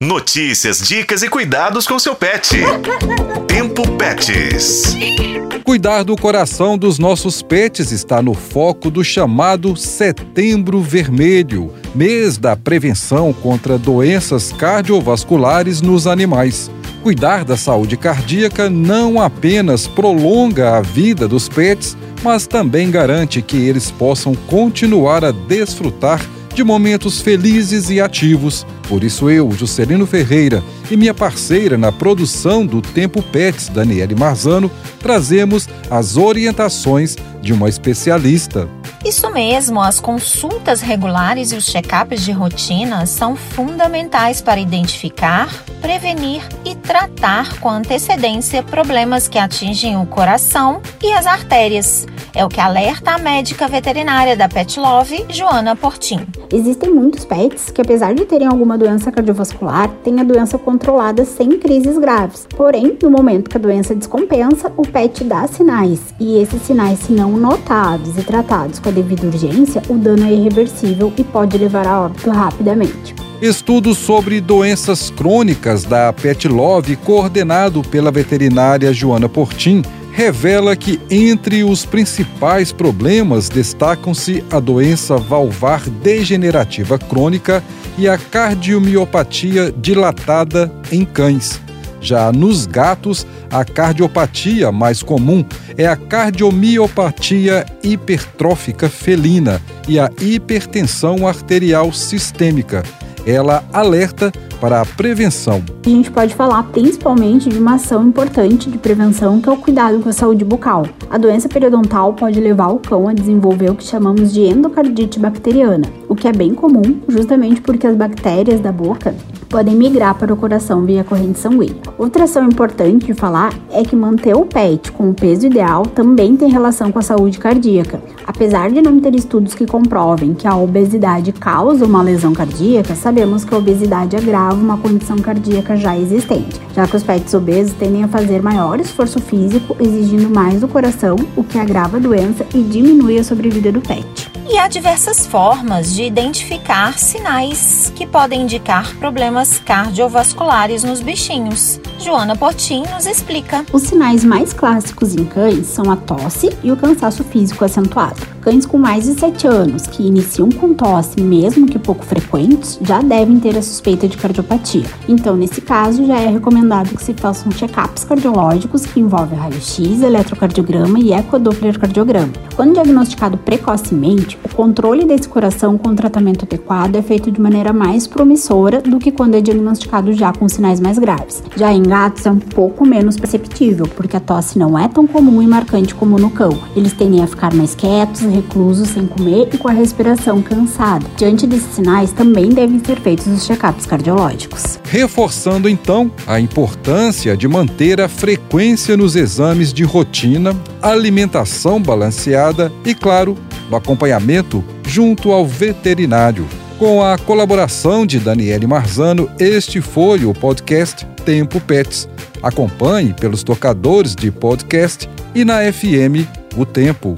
Notícias, dicas e cuidados com seu pet. Tempo Pets. Cuidar do coração dos nossos pets está no foco do chamado Setembro Vermelho, mês da prevenção contra doenças cardiovasculares nos animais. Cuidar da saúde cardíaca não apenas prolonga a vida dos pets, mas também garante que eles possam continuar a desfrutar de momentos felizes e ativos. Por isso eu, Juscelino Ferreira, e minha parceira na produção do Tempo Pets, Daniele Marzano, trazemos as orientações de uma especialista. Isso mesmo, as consultas regulares e os check-ups de rotina são fundamentais para identificar, prevenir e tratar com antecedência problemas que atingem o coração e as artérias. É o que alerta a médica veterinária da Pet Love, Joana Portim. Existem muitos pets que, apesar de terem alguma doença cardiovascular, têm a doença controlada sem crises graves. Porém, no momento que a doença descompensa, o pet dá sinais, e esses sinais, se não notados e tratados com a devida urgência, o dano é irreversível e pode levar a óbito rapidamente. Estudo sobre doenças crônicas da Pet Love, coordenado pela veterinária Joana Portim, revela que entre os principais problemas destacam-se a doença valvar degenerativa crônica e a cardiomiopatia dilatada em cães. Já nos gatos, a cardiopatia mais comum é a cardiomiopatia hipertrófica felina e a hipertensão arterial sistêmica. Ela alerta para a prevenção. A gente pode falar principalmente de uma ação importante de prevenção que é o cuidado com a saúde bucal. A doença periodontal pode levar o cão a desenvolver o que chamamos de endocardite bacteriana, o que é bem comum justamente porque as bactérias da boca podem migrar para o coração via corrente sanguínea. Outra ação importante de falar é que manter o pet com o peso ideal também tem relação com a saúde cardíaca. Apesar de não ter estudos que comprovem que a obesidade causa uma lesão cardíaca, sabemos que a obesidade agrava uma condição cardíaca já existente, já que os pets obesos tendem a fazer maior esforço físico, exigindo mais do coração, o que agrava a doença e diminui a sobrevida do pet. E há diversas formas de identificar sinais que podem indicar problemas cardiovasculares nos bichinhos. Joana Portin nos explica. Os sinais mais clássicos em cães são a tosse e o cansaço físico acentuado. Cães com mais de 7 anos que iniciam com tosse, mesmo que pouco frequentes, já devem ter a suspeita de cardiopatia. Então, nesse caso, já é recomendado que se façam check-ups cardiológicos que envolvem raio-x, eletrocardiograma e ecodopplercardiograma. Quando diagnosticado precocemente, o controle desse coração com tratamento adequado é feito de maneira mais promissora do que quando é diagnosticado já com sinais mais graves. Já em gatos é um pouco menos perceptível, porque a tosse não é tão comum e marcante como no cão. Eles tendem a ficar mais quietos, reclusos, sem comer e com a respiração cansada. Diante desses sinais, também devem ser feitos os check-ups cardiológicos. Reforçando então a importância de manter a frequência nos exames de rotina, alimentação balanceada e, claro, o acompanhamento junto ao veterinário. Com a colaboração de Daniele Marzano, este foi o podcast Tempo Pets. Acompanhe pelos tocadores de podcast e na FM O Tempo.